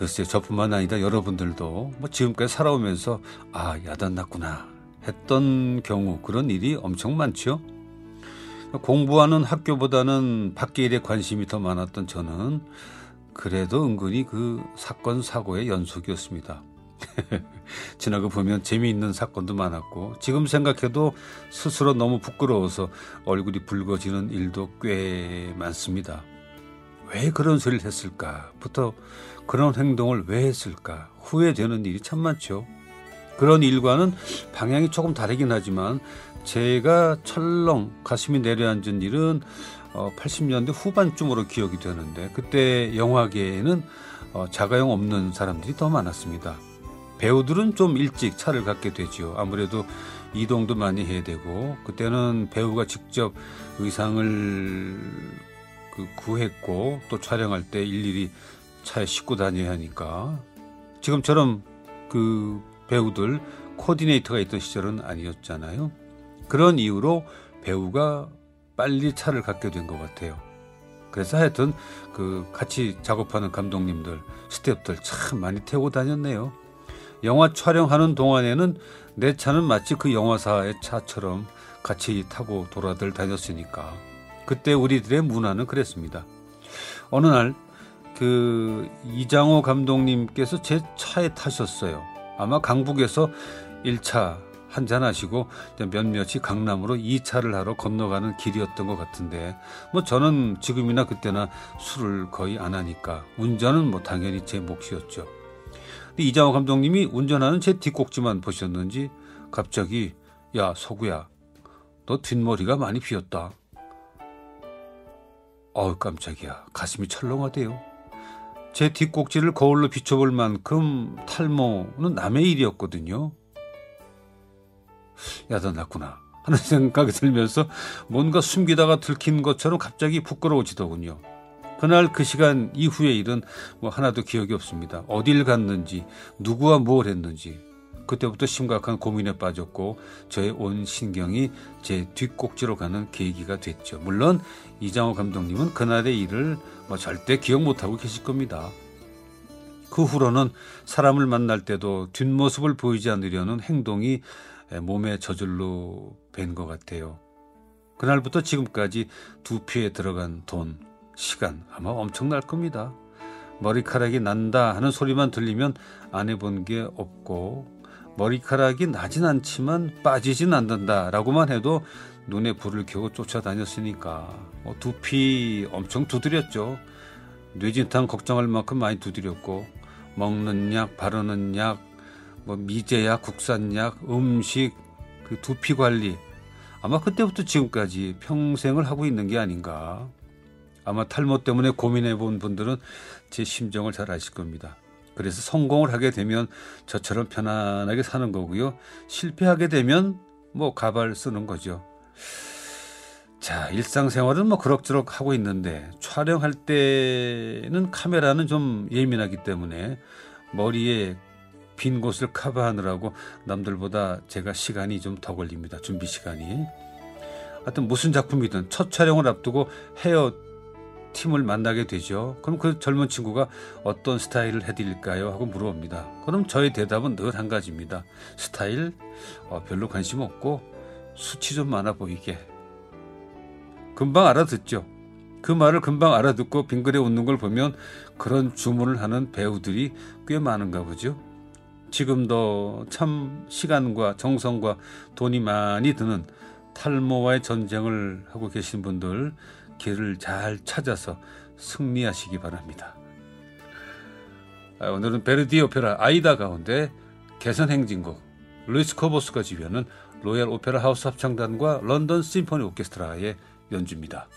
글쎄 저뿐만 아니라 여러분들도 뭐 지금까지 살아오면서 아 야단났구나 했던 경우 그런 일이 엄청 많죠. 공부하는 학교보다는 밖에 일에 관심이 더 많았던 저는 그래도 은근히 그 사건 사고의 연속이었습니다. 지나고 보면 재미있는 사건도 많았고 지금 생각해도 스스로 너무 부끄러워서 얼굴이 붉어지는 일도 꽤 많습니다. 왜 그런 소리를 했을까부터 그런 행동을 왜 했을까 후회되는 일이 참 많죠. 그런 일과는 방향이 조금 다르긴 하지만 제가 철렁 가슴이 내려앉은 일은 80년대 어, 후반쯤으로 기억이 되는데 그때 영화계에는 어, 자가용 없는 사람들이 더 많았습니다. 배우들은 좀 일찍 차를 갖게 되지요. 아무래도 이동도 많이 해야 되고 그때는 배우가 직접 의상을 그 구했고 또 촬영할 때 일일이 차에 싣고 다녀야 하니까 지금처럼 그 배우들 코디네이터가 있던 시절은 아니었잖아요. 그런 이유로 배우가 빨리 차를 갖게 된 것 같아요. 그래서 하여튼 그 같이 작업하는 감독님들, 스태프들 참 많이 태우고 다녔네요. 영화 촬영하는 동안에는 내 차는 마치 그 영화사의 차처럼 같이 타고 돌아들 다녔으니까 그때 우리들의 문화는 그랬습니다. 어느 날 그 이장호 감독님께서 제 차에 타셨어요. 아마 강북에서 1차 한잔 하시고 몇몇이 강남으로 2차를 하러 건너가는 길이었던 것 같은데 뭐 저는 지금이나 그때나 술을 거의 안 하니까 운전은 뭐 당연히 제 몫이었죠. 이장호 감독님이 운전하는 제 뒷꼭지만 보셨는지 갑자기 야 서구야 너 뒷머리가 많이 비었다. 어우 깜짝이야 가슴이 철렁하대요. 제 뒷꼭지를 거울로 비춰볼 만큼 탈모는 남의 일이었거든요. 야단났구나 하는 생각이 들면서 뭔가 숨기다가 들킨 것처럼 갑자기 부끄러워지더군요. 그날 그 시간 이후의 일은 뭐 하나도 기억이 없습니다. 어딜 갔는지, 누구와 뭘 했는지. 그때부터 심각한 고민에 빠졌고 저의 온 신경이 제 뒷꼭지로 가는 계기가 됐죠. 물론 이장호 감독님은 그날의 일을 뭐 절대 기억 못하고 계실 겁니다. 그 후로는 사람을 만날 때도 뒷모습을 보이지 않으려는 행동이 몸에 저절로 밴 것 같아요. 그날부터 지금까지 두피에 들어간 돈, 시간 아마 엄청날 겁니다. 머리카락이 난다 하는 소리만 들리면 안 해본 게 없고 머리카락이 나진 않지만 빠지진 않는다라고만 해도 눈에 불을 켜고 쫓아다녔으니까 뭐 두피 엄청 두드렸죠. 뇌진탕 걱정할 만큼 많이 두드렸고 먹는 약, 바르는 약, 뭐 미제약, 국산약, 음식, 그 두피 관리 아마 그때부터 지금까지 평생을 하고 있는 게 아닌가. 아마 탈모 때문에 고민해 본 분들은 제 심정을 잘 아실 겁니다. 그래서 성공을 하게 되면 저처럼 편안하게 사는 거고요. 실패하게 되면 뭐 가발 쓰는 거죠. 자, 일상생활은 뭐 그럭저럭 하고 있는데 촬영할 때는 카메라는 좀 예민하기 때문에 머리에 빈 곳을 커버하느라고 남들보다 제가 시간이 좀 더 걸립니다. 준비 시간이. 하여튼 무슨 작품이든 첫 촬영을 앞두고 헤어 팀을 만나게 되죠. 그럼 그 젊은 친구가 어떤 스타일을 해드릴까요? 하고 물어봅니다. 그럼 저의 대답은 늘 한 가지입니다. 스타일 어, 별로 관심 없고 수치 좀 많아 보이게. 금방 알아듣죠. 그 말을 금방 알아듣고 빙그레 웃는 걸 보면 그런 주문을 하는 배우들이 꽤 많은가 보죠. 지금도 참 시간과 정성과 돈이 많이 드는 탈모와의 전쟁을 하고 계신 분들 길을 잘 찾아서 승리하시기 바랍니다. 아, 오늘은 베르디 오페라 아이다 가운데 개선 행진곡 루이스 코보스가 지휘하는 로얄 오페라 하우스 합창단과 런던 심포니 오케스트라의 연주입니다.